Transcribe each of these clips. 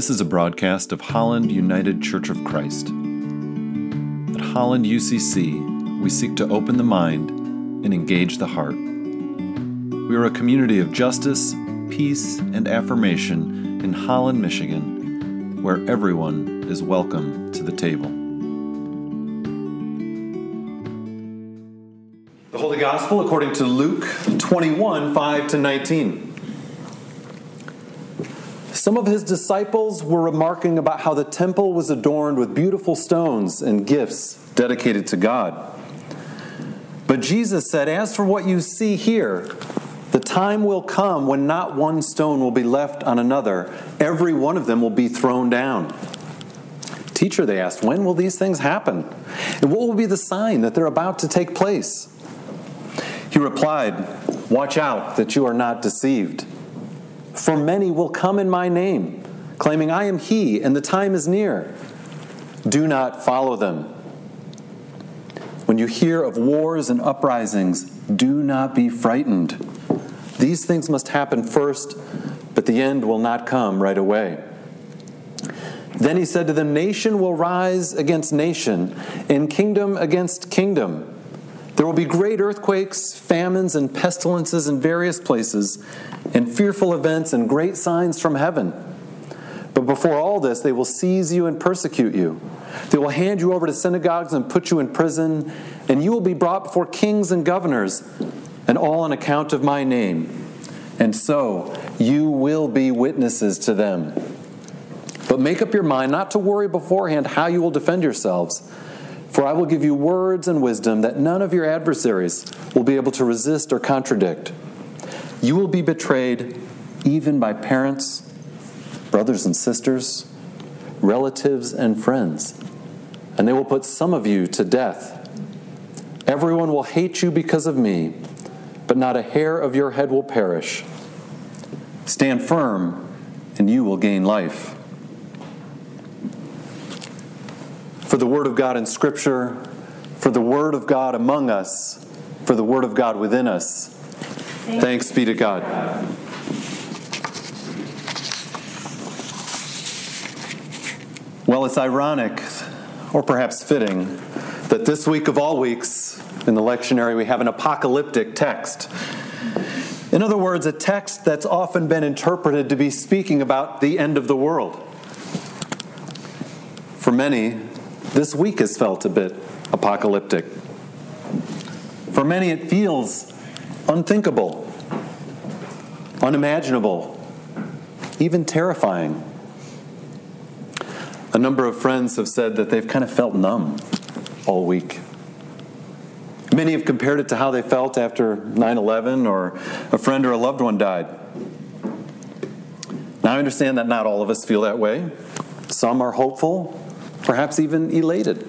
This is a broadcast of Holland United Church of Christ. At Holland UCC, we seek to open the mind and engage the heart. We are a community of justice, peace, and affirmation in Holland, Michigan, where everyone is welcome to the table. The Holy Gospel according to Luke 21 5 to 19. Some of his disciples were remarking about how the temple was adorned with beautiful stones and gifts dedicated to God. But Jesus said, As for what you see here, the time will come when not one stone will be left on another, every one of them will be thrown down. Teacher, they asked, when will these things happen? And what will be the sign that they're about to take place? He replied, Watch out that you are not deceived. For many will come in my name, claiming, I am he, and the time is near. Do not follow them. When you hear of wars and uprisings, do not be frightened. These things must happen first, but the end will not come right away. Then he said to them, Nation will rise against nation, and kingdom against kingdom. There will be great earthquakes, famines, and pestilences in various places, and fearful events and great signs from heaven. But before all this, they will seize you and persecute you. They will hand you over to synagogues and put you in prison, and you will be brought before kings and governors, and all on account of my name. And so you will be witnesses to them. But make up your mind not to worry beforehand how you will defend yourselves. For I will give you words and wisdom that none of your adversaries will be able to resist or contradict. You will be betrayed even by parents, brothers and sisters, relatives and friends, and they will put some of you to death. Everyone will hate you because of me, but not a hair of your head will perish. Stand firm, and you will gain life. for the Word of God in Scripture, for the Word of God among us, for the Word of God within us. Thanks, Thanks be to God. Well, it's ironic, or perhaps fitting, that this week of all weeks in the lectionary we have an apocalyptic text. In other words, a text that's often been interpreted to be speaking about the end of the world. For many, this week has felt a bit apocalyptic. For many, it feels unthinkable, unimaginable, even terrifying. A number of friends have said that they've kind of felt numb all week. Many have compared it to how they felt after 9 11 or a friend or a loved one died. Now, I understand that not all of us feel that way. Some are hopeful, perhaps even elated.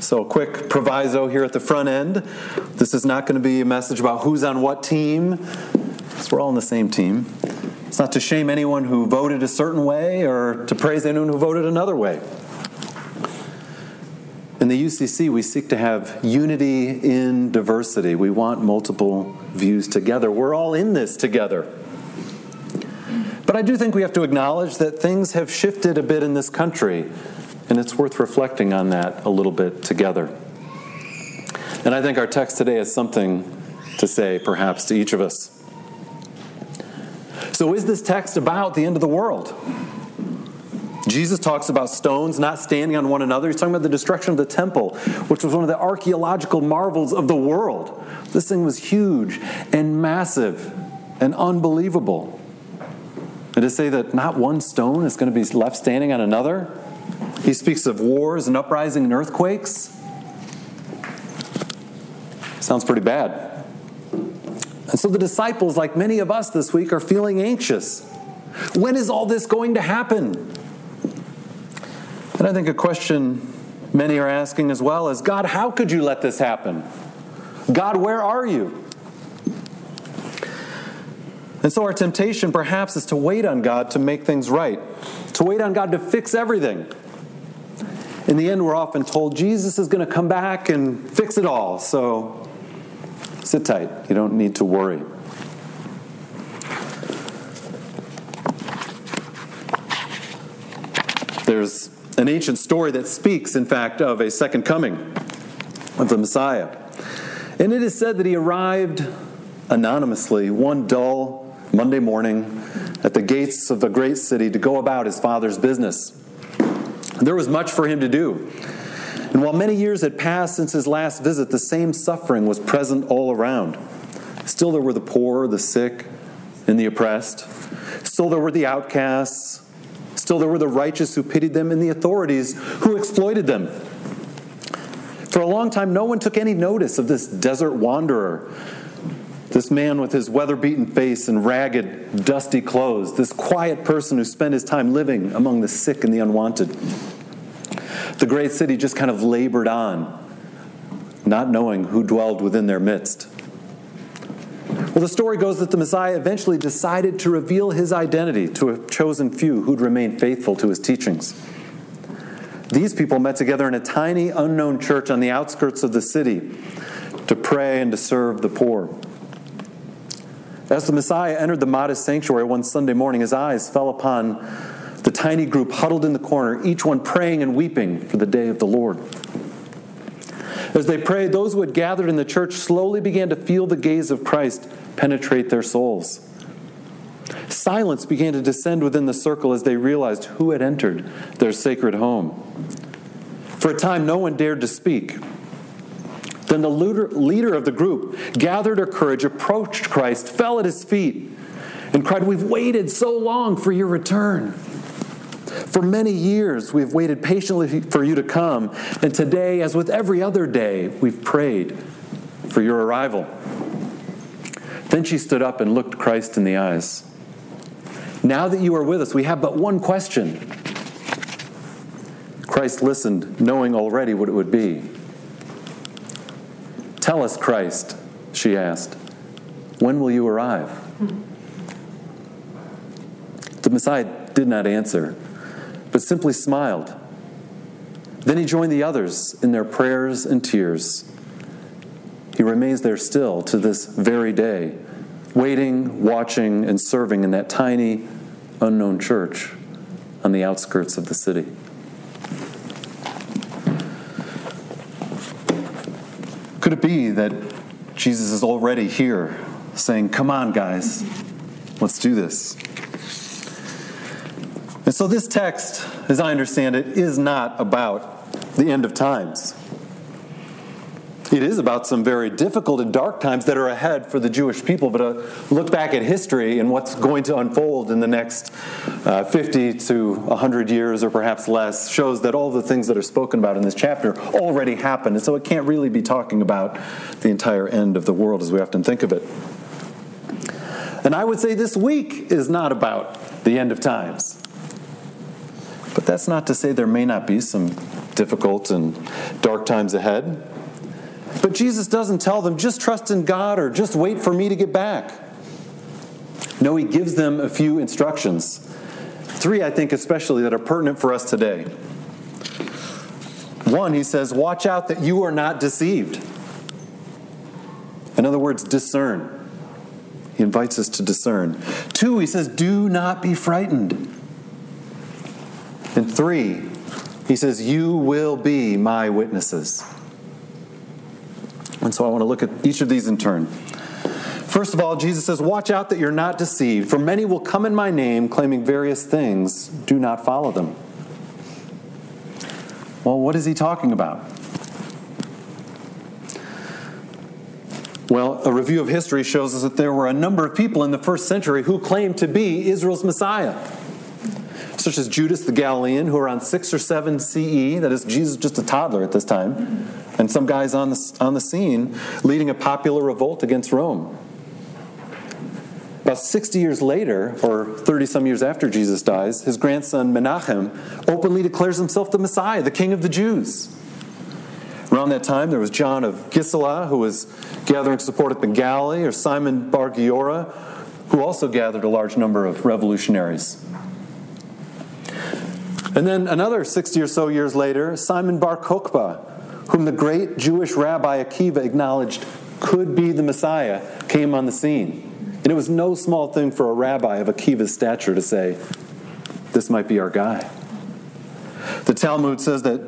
So, a quick proviso here at the front end. This is not going to be a message about who's on what team, because we're all on the same team. It's not to shame anyone who voted a certain way or to praise anyone who voted another way. In the UCC, we seek to have unity in diversity. We want multiple views together. We're all in this together. But I do think we have to acknowledge that things have shifted a bit in this country, and it's worth reflecting on that a little bit together. And I think our text today has something to say, perhaps, to each of us. So, is this text about the end of the world? Jesus talks about stones not standing on one another. He's talking about the destruction of the temple, which was one of the archaeological marvels of the world. This thing was huge and massive and unbelievable. And to say that not one stone is going to be left standing on another. He speaks of wars and uprising and earthquakes. Sounds pretty bad. And so the disciples, like many of us this week, are feeling anxious. When is all this going to happen? And I think a question many are asking as well is God, how could you let this happen? God, where are you? And so our temptation perhaps is to wait on God to make things right, to wait on God to fix everything. In the end, we're often told Jesus is going to come back and fix it all, so sit tight. You don't need to worry. There's an ancient story that speaks, in fact, of a second coming of the Messiah. And it is said that he arrived anonymously one dull Monday morning at the gates of the great city to go about his father's business. There was much for him to do. And while many years had passed since his last visit, the same suffering was present all around. Still, there were the poor, the sick, and the oppressed. Still, there were the outcasts. Still, there were the righteous who pitied them, and the authorities who exploited them. For a long time, no one took any notice of this desert wanderer, this man with his weather beaten face and ragged, dusty clothes, this quiet person who spent his time living among the sick and the unwanted. The great city just kind of labored on, not knowing who dwelled within their midst. Well, the story goes that the Messiah eventually decided to reveal his identity to a chosen few who'd remain faithful to his teachings. These people met together in a tiny, unknown church on the outskirts of the city to pray and to serve the poor. As the Messiah entered the modest sanctuary one Sunday morning, his eyes fell upon the tiny group huddled in the corner, each one praying and weeping for the day of the Lord. As they prayed, those who had gathered in the church slowly began to feel the gaze of Christ penetrate their souls. Silence began to descend within the circle as they realized who had entered their sacred home. For a time, no one dared to speak. Then the leader of the group gathered her courage, approached Christ, fell at his feet, and cried, We've waited so long for your return. For many years, we've waited patiently for you to come, and today, as with every other day, we've prayed for your arrival. Then she stood up and looked Christ in the eyes. Now that you are with us, we have but one question. Christ listened, knowing already what it would be. Tell us, Christ, she asked, when will you arrive? The Messiah did not answer, but simply smiled. Then he joined the others in their prayers and tears. He remains there still to this very day, waiting, watching, and serving in that tiny, unknown church on the outskirts of the city. It be that Jesus is already here saying, Come on, guys, let's do this? And so, this text, as I understand it, is not about the end of times. It is about some very difficult and dark times that are ahead for the Jewish people, but uh, look back at history and what's going to unfold in the next uh, 50 to 100 years or perhaps less shows that all the things that are spoken about in this chapter already happened. And so it can't really be talking about the entire end of the world as we often think of it. And I would say this week is not about the end of times. But that's not to say there may not be some difficult and dark times ahead. But Jesus doesn't tell them, just trust in God or just wait for me to get back. No, he gives them a few instructions. Three, I think, especially, that are pertinent for us today. One, he says, watch out that you are not deceived. In other words, discern. He invites us to discern. Two, he says, do not be frightened. And three, he says, you will be my witnesses. And so I want to look at each of these in turn. First of all, Jesus says, Watch out that you're not deceived, for many will come in my name claiming various things. Do not follow them. Well, what is he talking about? Well, a review of history shows us that there were a number of people in the first century who claimed to be Israel's Messiah, such as Judas the Galilean, who around 6 or 7 CE, that is, Jesus just a toddler at this time, and some guys on the, on the scene leading a popular revolt against Rome. About 60 years later, or 30 some years after Jesus dies, his grandson Menachem openly declares himself the Messiah, the King of the Jews. Around that time, there was John of Gischala, who was gathering support at Galilee, or Simon Bar Giora, who also gathered a large number of revolutionaries. And then another 60 or so years later, Simon Bar Kokhba, whom the great Jewish rabbi Akiva acknowledged could be the Messiah, came on the scene. And it was no small thing for a rabbi of Akiva's stature to say, This might be our guy. The Talmud says that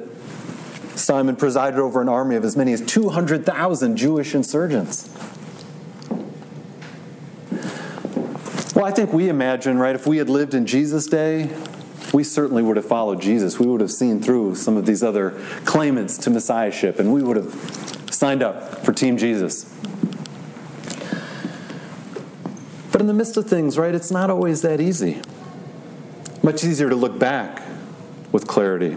Simon presided over an army of as many as 200,000 Jewish insurgents. Well, I think we imagine, right, if we had lived in Jesus' day, we certainly would have followed Jesus. We would have seen through some of these other claimants to messiahship, and we would have signed up for Team Jesus. But in the midst of things, right, it's not always that easy. Much easier to look back with clarity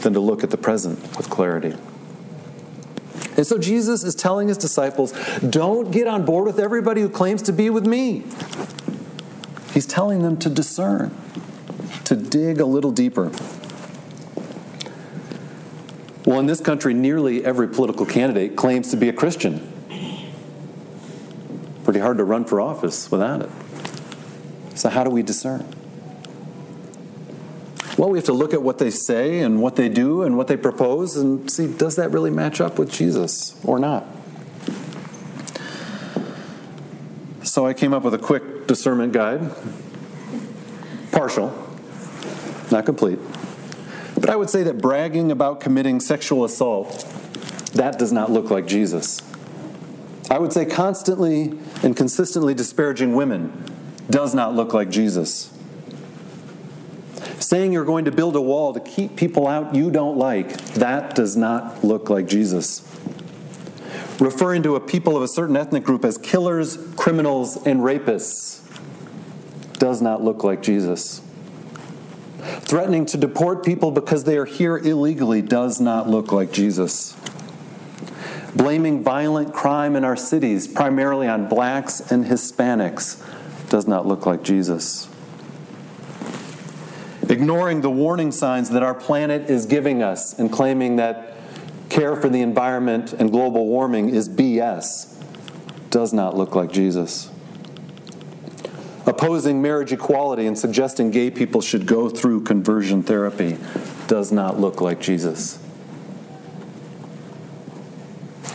than to look at the present with clarity. And so Jesus is telling his disciples don't get on board with everybody who claims to be with me. He's telling them to discern, to dig a little deeper. Well, in this country, nearly every political candidate claims to be a Christian. Pretty hard to run for office without it. So, how do we discern? Well, we have to look at what they say and what they do and what they propose and see does that really match up with Jesus or not? So I came up with a quick discernment guide. Partial, not complete. But I would say that bragging about committing sexual assault, that does not look like Jesus. I would say constantly and consistently disparaging women does not look like Jesus. Saying you're going to build a wall to keep people out you don't like, that does not look like Jesus. Referring to a people of a certain ethnic group as killers, criminals, and rapists does not look like Jesus. Threatening to deport people because they are here illegally does not look like Jesus. Blaming violent crime in our cities primarily on blacks and Hispanics does not look like Jesus ignoring the warning signs that our planet is giving us and claiming that care for the environment and global warming is BS does not look like Jesus. Opposing marriage equality and suggesting gay people should go through conversion therapy does not look like Jesus.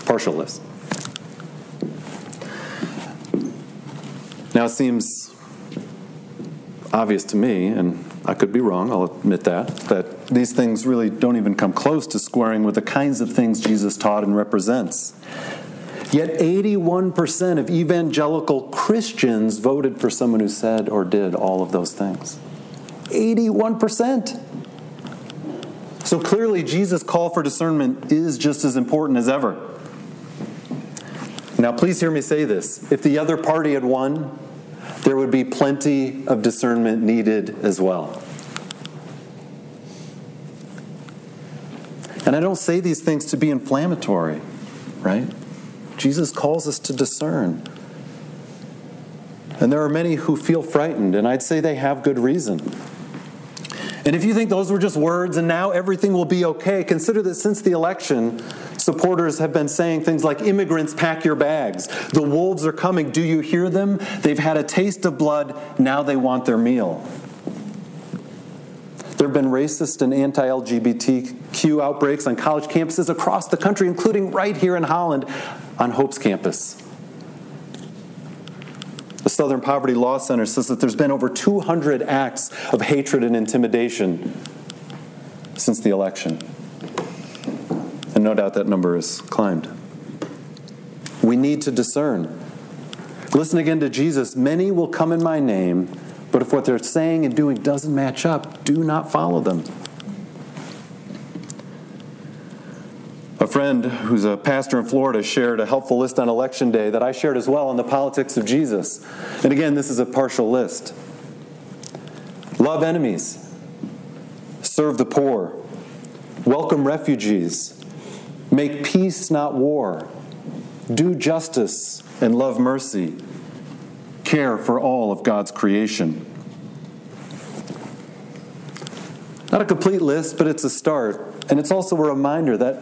Partial list. Now it seems obvious to me, and I could be wrong, I'll admit that, that these things really don't even come close to squaring with the kinds of things Jesus taught and represents. Yet 81% of evangelical Christians voted for someone who said or did all of those things. 81%. So clearly, Jesus' call for discernment is just as important as ever. Now, please hear me say this. If the other party had won, there would be plenty of discernment needed as well. And I don't say these things to be inflammatory, right? Jesus calls us to discern. And there are many who feel frightened, and I'd say they have good reason. And if you think those were just words and now everything will be okay, consider that since the election, supporters have been saying things like immigrants, pack your bags. The wolves are coming. Do you hear them? They've had a taste of blood. Now they want their meal. There have been racist and anti LGBTQ outbreaks on college campuses across the country, including right here in Holland on Hope's campus. The Southern Poverty Law Center says that there's been over 200 acts of hatred and intimidation since the election. And no doubt that number has climbed. We need to discern. Listen again to Jesus. Many will come in my name, but if what they're saying and doing doesn't match up, do not follow them. A friend who's a pastor in Florida shared a helpful list on election day that I shared as well on the politics of Jesus. And again, this is a partial list. Love enemies, serve the poor, welcome refugees, make peace, not war, do justice and love mercy, care for all of God's creation. Not a complete list, but it's a start. And it's also a reminder that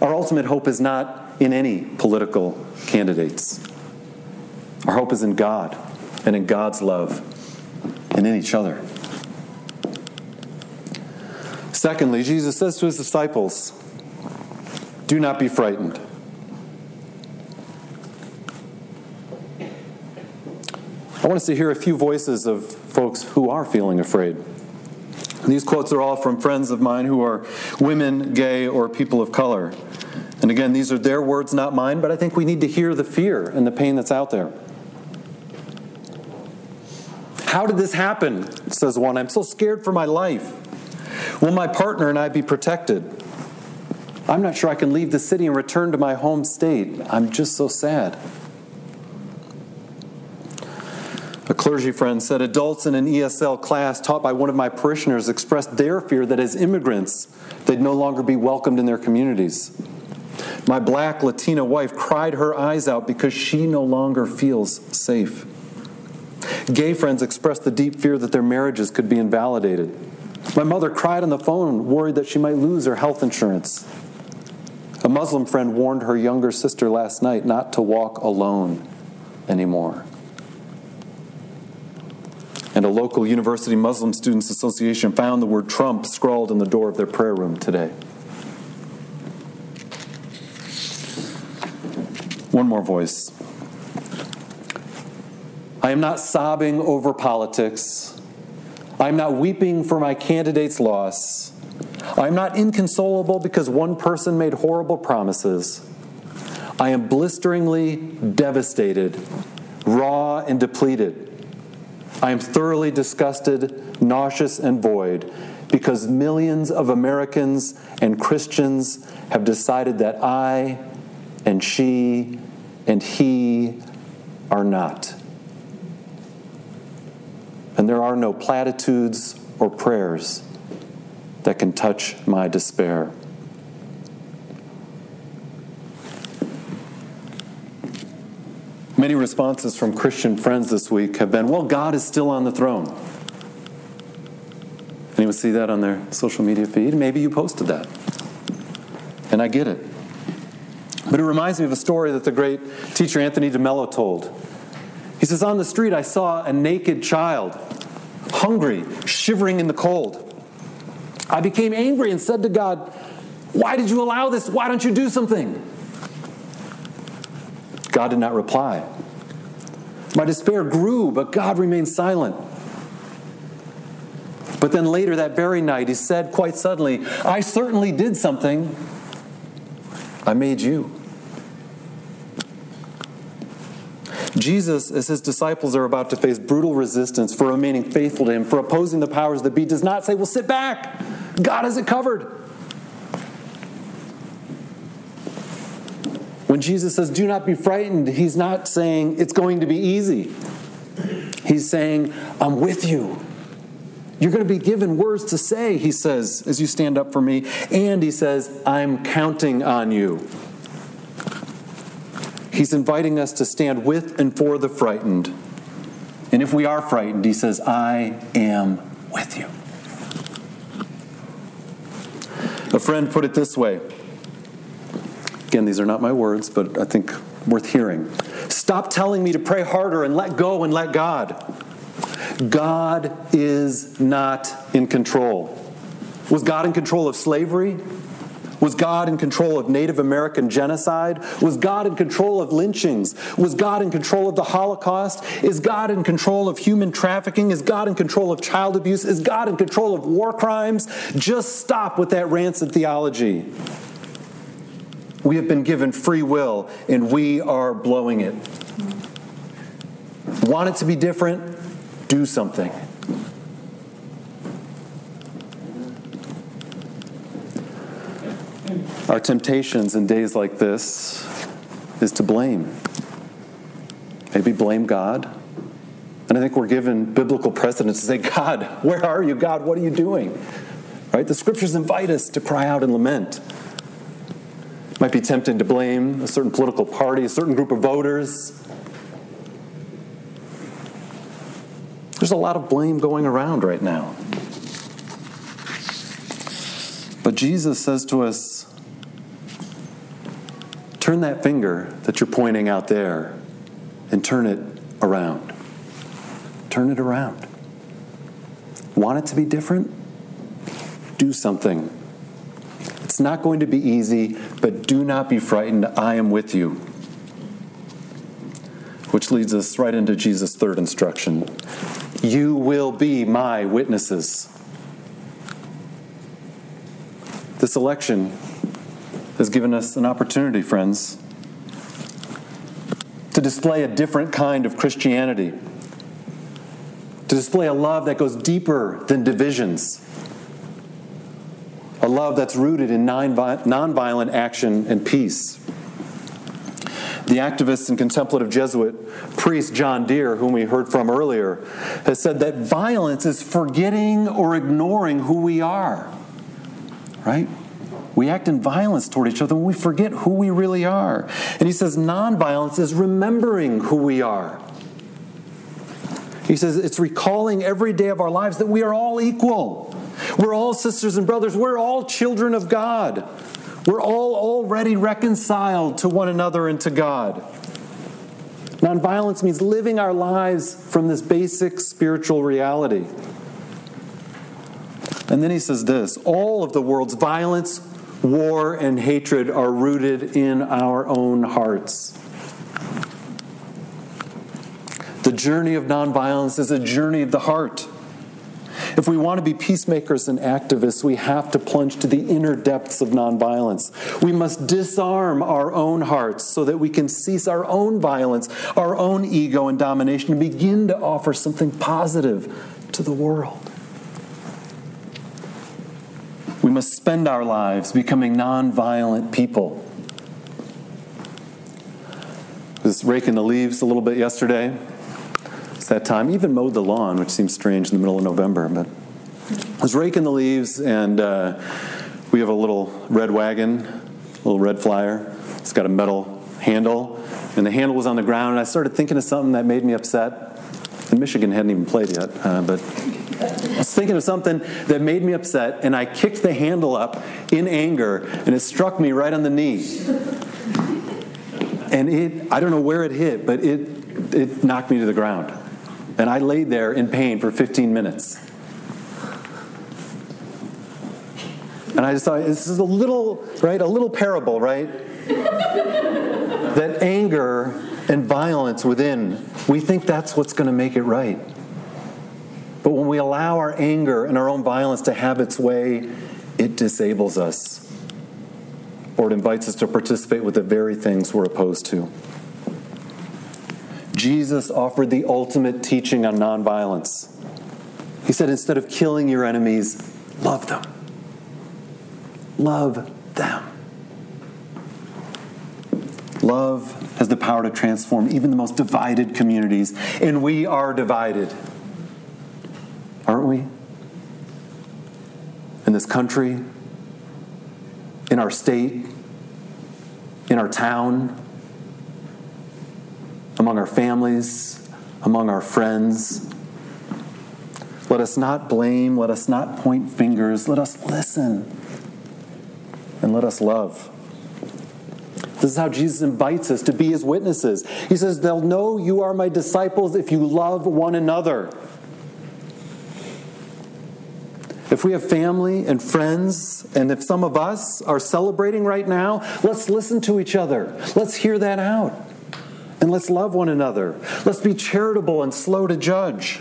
our ultimate hope is not in any political candidates. Our hope is in God and in God's love and in each other. Secondly, Jesus says to his disciples, Do not be frightened. I want us to hear a few voices of folks who are feeling afraid, These quotes are all from friends of mine who are women, gay, or people of color. And again, these are their words, not mine, but I think we need to hear the fear and the pain that's out there. How did this happen? Says one. I'm so scared for my life. Will my partner and I be protected? I'm not sure I can leave the city and return to my home state. I'm just so sad. A clergy friend said adults in an ESL class taught by one of my parishioners expressed their fear that as immigrants, they'd no longer be welcomed in their communities. My black Latina wife cried her eyes out because she no longer feels safe. Gay friends expressed the deep fear that their marriages could be invalidated. My mother cried on the phone, worried that she might lose her health insurance. A Muslim friend warned her younger sister last night not to walk alone anymore. And a local University Muslim Students Association found the word Trump scrawled in the door of their prayer room today. One more voice. I am not sobbing over politics. I am not weeping for my candidate's loss. I am not inconsolable because one person made horrible promises. I am blisteringly devastated, raw and depleted. I am thoroughly disgusted, nauseous, and void because millions of Americans and Christians have decided that I and she and he are not. And there are no platitudes or prayers that can touch my despair. Many responses from Christian friends this week have been, well, God is still on the throne. Anyone see that on their social media feed? Maybe you posted that. And I get it. But it reminds me of a story that the great teacher Anthony DeMello told. He says, On the street, I saw a naked child, hungry, shivering in the cold. I became angry and said to God, Why did you allow this? Why don't you do something? God did not reply. My despair grew, but God remained silent. But then later that very night, he said quite suddenly, I certainly did something. I made you. Jesus, as his disciples are about to face brutal resistance for remaining faithful to him, for opposing the powers that be, does not say, Well, sit back. God has it covered. When Jesus says, Do not be frightened, he's not saying it's going to be easy. He's saying, I'm with you. You're going to be given words to say, he says, as you stand up for me. And he says, I'm counting on you. He's inviting us to stand with and for the frightened. And if we are frightened, he says, I am with you. A friend put it this way. Again, these are not my words, but I think worth hearing. Stop telling me to pray harder and let go and let God. God is not in control. Was God in control of slavery? Was God in control of Native American genocide? Was God in control of lynchings? Was God in control of the Holocaust? Is God in control of human trafficking? Is God in control of child abuse? Is God in control of war crimes? Just stop with that rancid theology. We have been given free will and we are blowing it. Want it to be different? Do something. Our temptations in days like this is to blame. Maybe blame God. And I think we're given biblical precedence to say, God, where are you? God, what are you doing? Right? The scriptures invite us to cry out and lament. Might be tempted to blame a certain political party, a certain group of voters. There's a lot of blame going around right now. But Jesus says to us, Turn that finger that you're pointing out there and turn it around. Turn it around. Want it to be different? Do something. It's not going to be easy, but do not be frightened. I am with you. Which leads us right into Jesus' third instruction You will be my witnesses. This election has given us an opportunity, friends, to display a different kind of Christianity, to display a love that goes deeper than divisions, love that's rooted in nonviolent action and peace. The activist and contemplative Jesuit priest John Dear, whom we heard from earlier, has said that violence is forgetting or ignoring who we are. Right? We act in violence toward each other when we forget who we really are. And he says nonviolence is remembering who we are. He says it's recalling every day of our lives that we are all equal. We're all sisters and brothers. We're all children of God. We're all already reconciled to one another and to God. Nonviolence means living our lives from this basic spiritual reality. And then he says this all of the world's violence, war, and hatred are rooted in our own hearts. The journey of nonviolence is a journey of the heart. If we want to be peacemakers and activists, we have to plunge to the inner depths of nonviolence. We must disarm our own hearts so that we can cease our own violence, our own ego and domination, and begin to offer something positive to the world. We must spend our lives becoming nonviolent people. I was raking the leaves a little bit yesterday that time. Even mowed the lawn, which seems strange in the middle of November. But I was raking the leaves, and uh, we have a little red wagon, a little red flyer. It's got a metal handle, and the handle was on the ground. And I started thinking of something that made me upset. And Michigan hadn't even played yet, uh, but I was thinking of something that made me upset, and I kicked the handle up in anger, and it struck me right on the knee. And it, I don't know where it hit, but it, it knocked me to the ground. And I laid there in pain for 15 minutes. And I just thought, this is a little, right, a little parable, right? that anger and violence within, we think that's what's going to make it right. But when we allow our anger and our own violence to have its way, it disables us. Or it invites us to participate with the very things we're opposed to. Jesus offered the ultimate teaching on nonviolence. He said, instead of killing your enemies, love them. Love them. Love has the power to transform even the most divided communities, and we are divided. Aren't we? In this country, in our state, in our town, among our families, among our friends. Let us not blame, let us not point fingers, let us listen, and let us love. This is how Jesus invites us to be his witnesses. He says, They'll know you are my disciples if you love one another. If we have family and friends, and if some of us are celebrating right now, let's listen to each other. Let's hear that out. And let's love one another. Let's be charitable and slow to judge.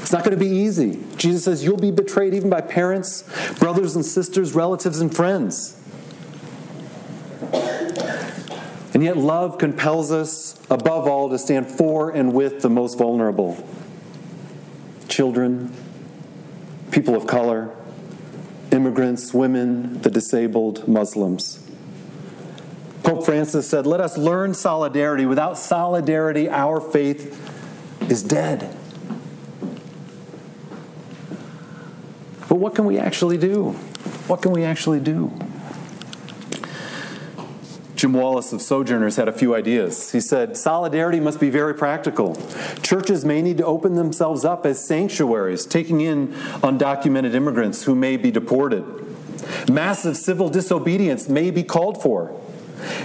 It's not going to be easy. Jesus says you'll be betrayed even by parents, brothers and sisters, relatives and friends. And yet, love compels us, above all, to stand for and with the most vulnerable children, people of color, immigrants, women, the disabled, Muslims. Pope Francis said, Let us learn solidarity. Without solidarity, our faith is dead. But what can we actually do? What can we actually do? Jim Wallis of Sojourners had a few ideas. He said, Solidarity must be very practical. Churches may need to open themselves up as sanctuaries, taking in undocumented immigrants who may be deported. Massive civil disobedience may be called for.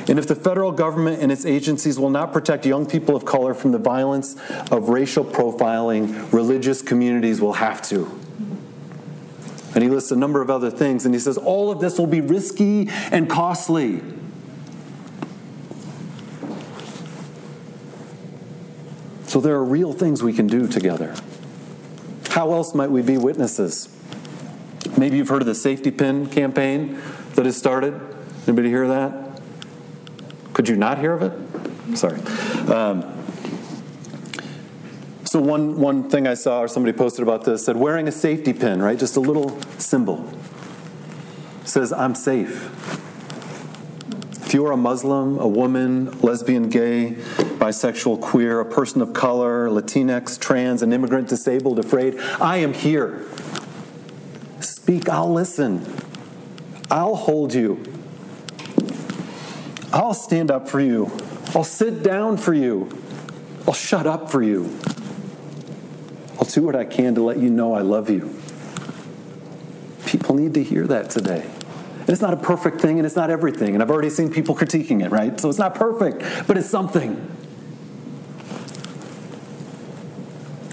And if the federal government and its agencies will not protect young people of color from the violence of racial profiling, religious communities will have to. And he lists a number of other things, and he says all of this will be risky and costly. So there are real things we can do together. How else might we be witnesses? Maybe you've heard of the safety pin campaign that has started. Anybody hear that? Could you not hear of it? Sorry. Um, so one, one thing I saw, or somebody posted about this, said wearing a safety pin, right? Just a little symbol. Says, I'm safe. If you are a Muslim, a woman, lesbian, gay, bisexual, queer, a person of color, Latinx, trans, an immigrant, disabled, afraid, I am here. Speak, I'll listen. I'll hold you. I'll stand up for you. I'll sit down for you. I'll shut up for you. I'll do what I can to let you know I love you. People need to hear that today. And it's not a perfect thing and it's not everything. And I've already seen people critiquing it, right? So it's not perfect, but it's something.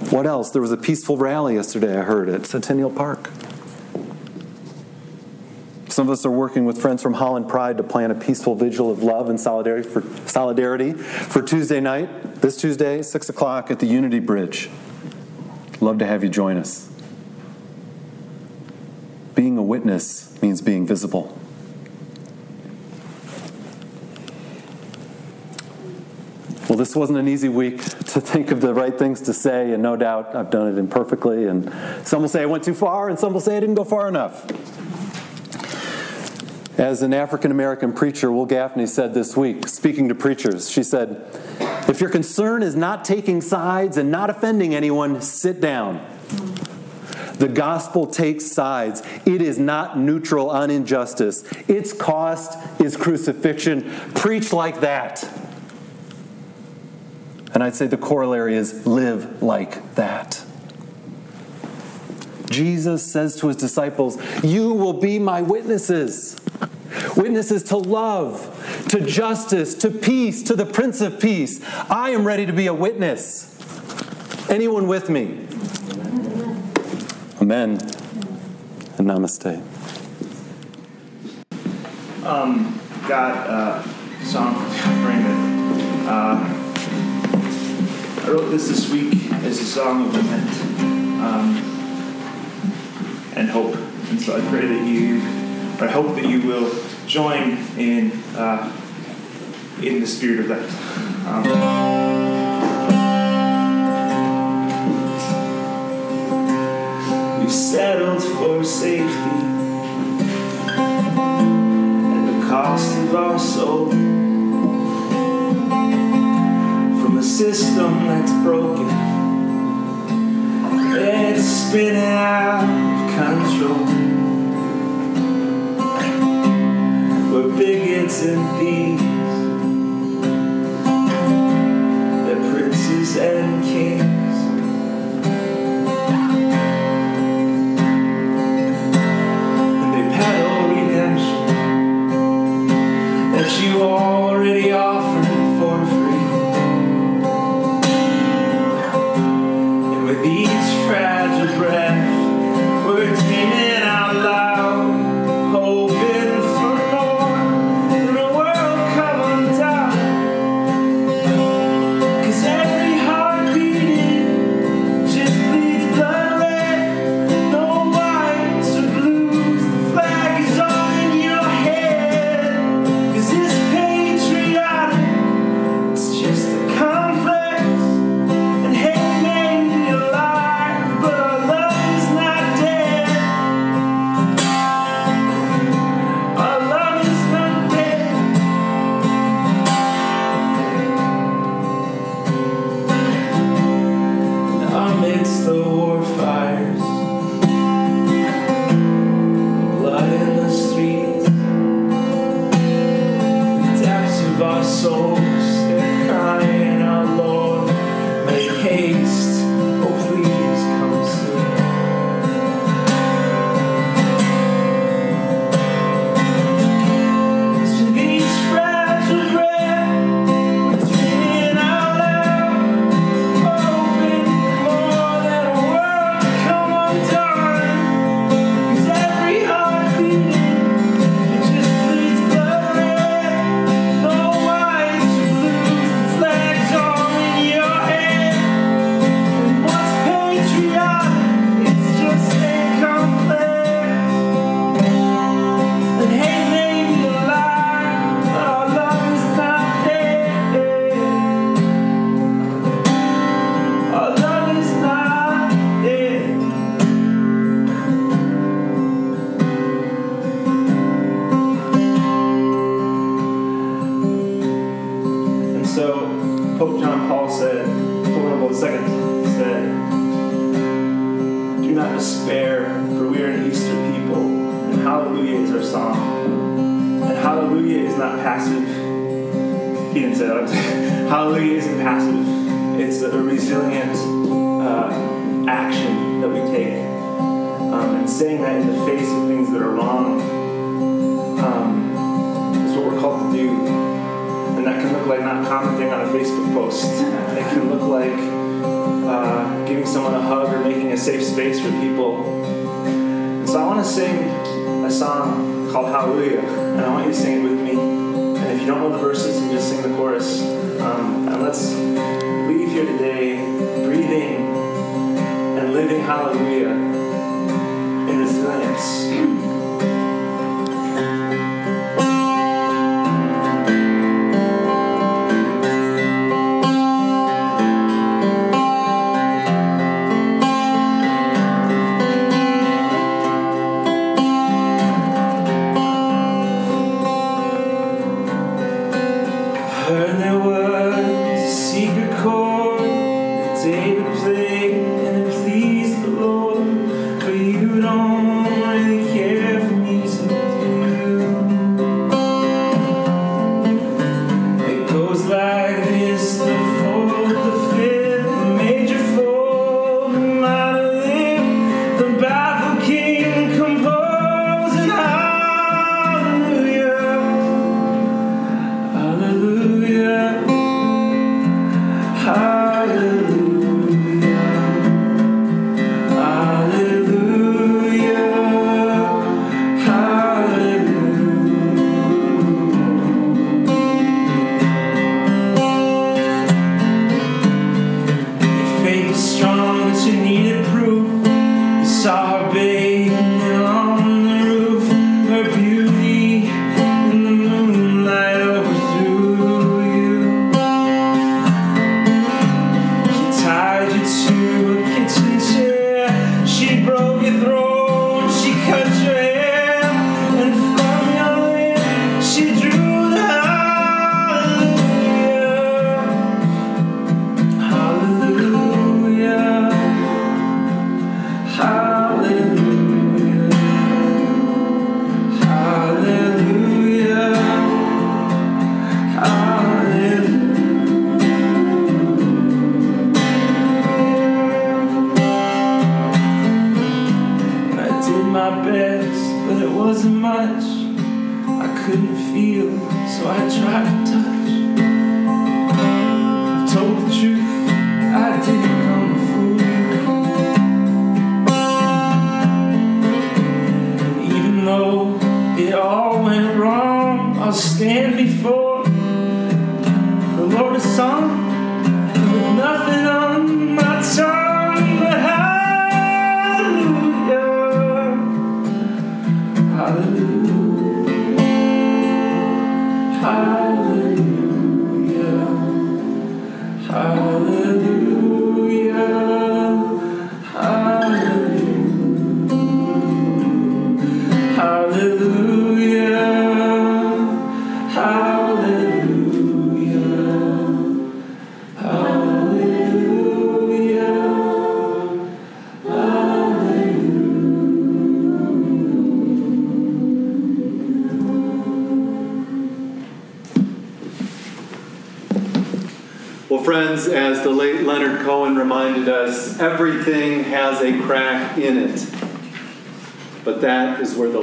What else? There was a peaceful rally yesterday, I heard, at Centennial Park. Some of us are working with friends from Holland Pride to plan a peaceful vigil of love and solidarity for, solidarity for Tuesday night, this Tuesday, 6 o'clock at the Unity Bridge. Love to have you join us. Being a witness means being visible. Well, this wasn't an easy week to think of the right things to say, and no doubt I've done it imperfectly. And some will say I went too far, and some will say I didn't go far enough. As an African American preacher, Wil Gafney said this week, speaking to preachers, she said, If your concern is not taking sides and not offending anyone, sit down. The gospel takes sides. It is not neutral on injustice. Its cost is crucifixion. Preach like that. And I'd say the corollary is live like that. Jesus says to his disciples, You will be my witnesses. Witnesses to love, to justice, to peace, to the Prince of Peace. I am ready to be a witness. Anyone with me? Amen. And namaste. Um, got a song bring it. Uh, I wrote this this week as a song of lament um, and hope. And so I pray that you, or I hope that you will join in uh, in the spirit of that. Um, we've settled for safety at the cost of our soul from a system that's broken. It's spinning out and passive. He didn't say that. hallelujah isn't passive. It's a resilient uh, action that we take. Um, and saying that in the face of things that are wrong um, is what we're called to do. And that can look like not commenting on a Facebook post. It can look like uh, giving someone a hug or making a safe space for people. And So I want to sing a song called Hallelujah, and I want you to sing it with if you don't know the verses, you just sing the chorus. Um, and let's leave here today breathing and living Hallelujah in resilience.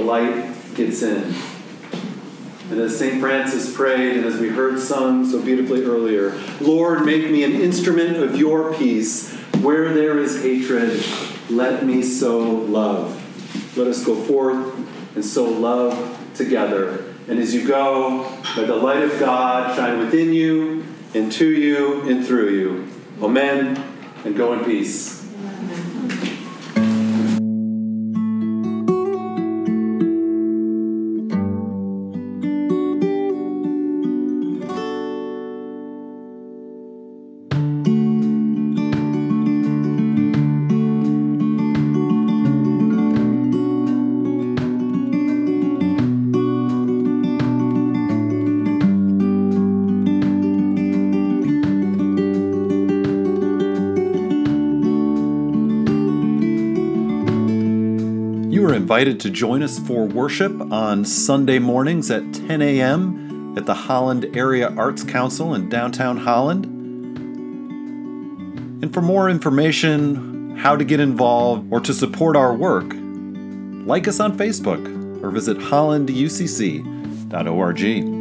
Light gets in. And as St. Francis prayed, and as we heard sung so beautifully earlier, Lord, make me an instrument of your peace. Where there is hatred, let me sow love. Let us go forth and sow love together. And as you go, let the light of God shine within you, and to you, and through you. Amen. And go in peace. Invited to join us for worship on Sunday mornings at 10 a.m. at the Holland Area Arts Council in downtown Holland. And for more information, how to get involved, or to support our work, like us on Facebook or visit hollanducc.org.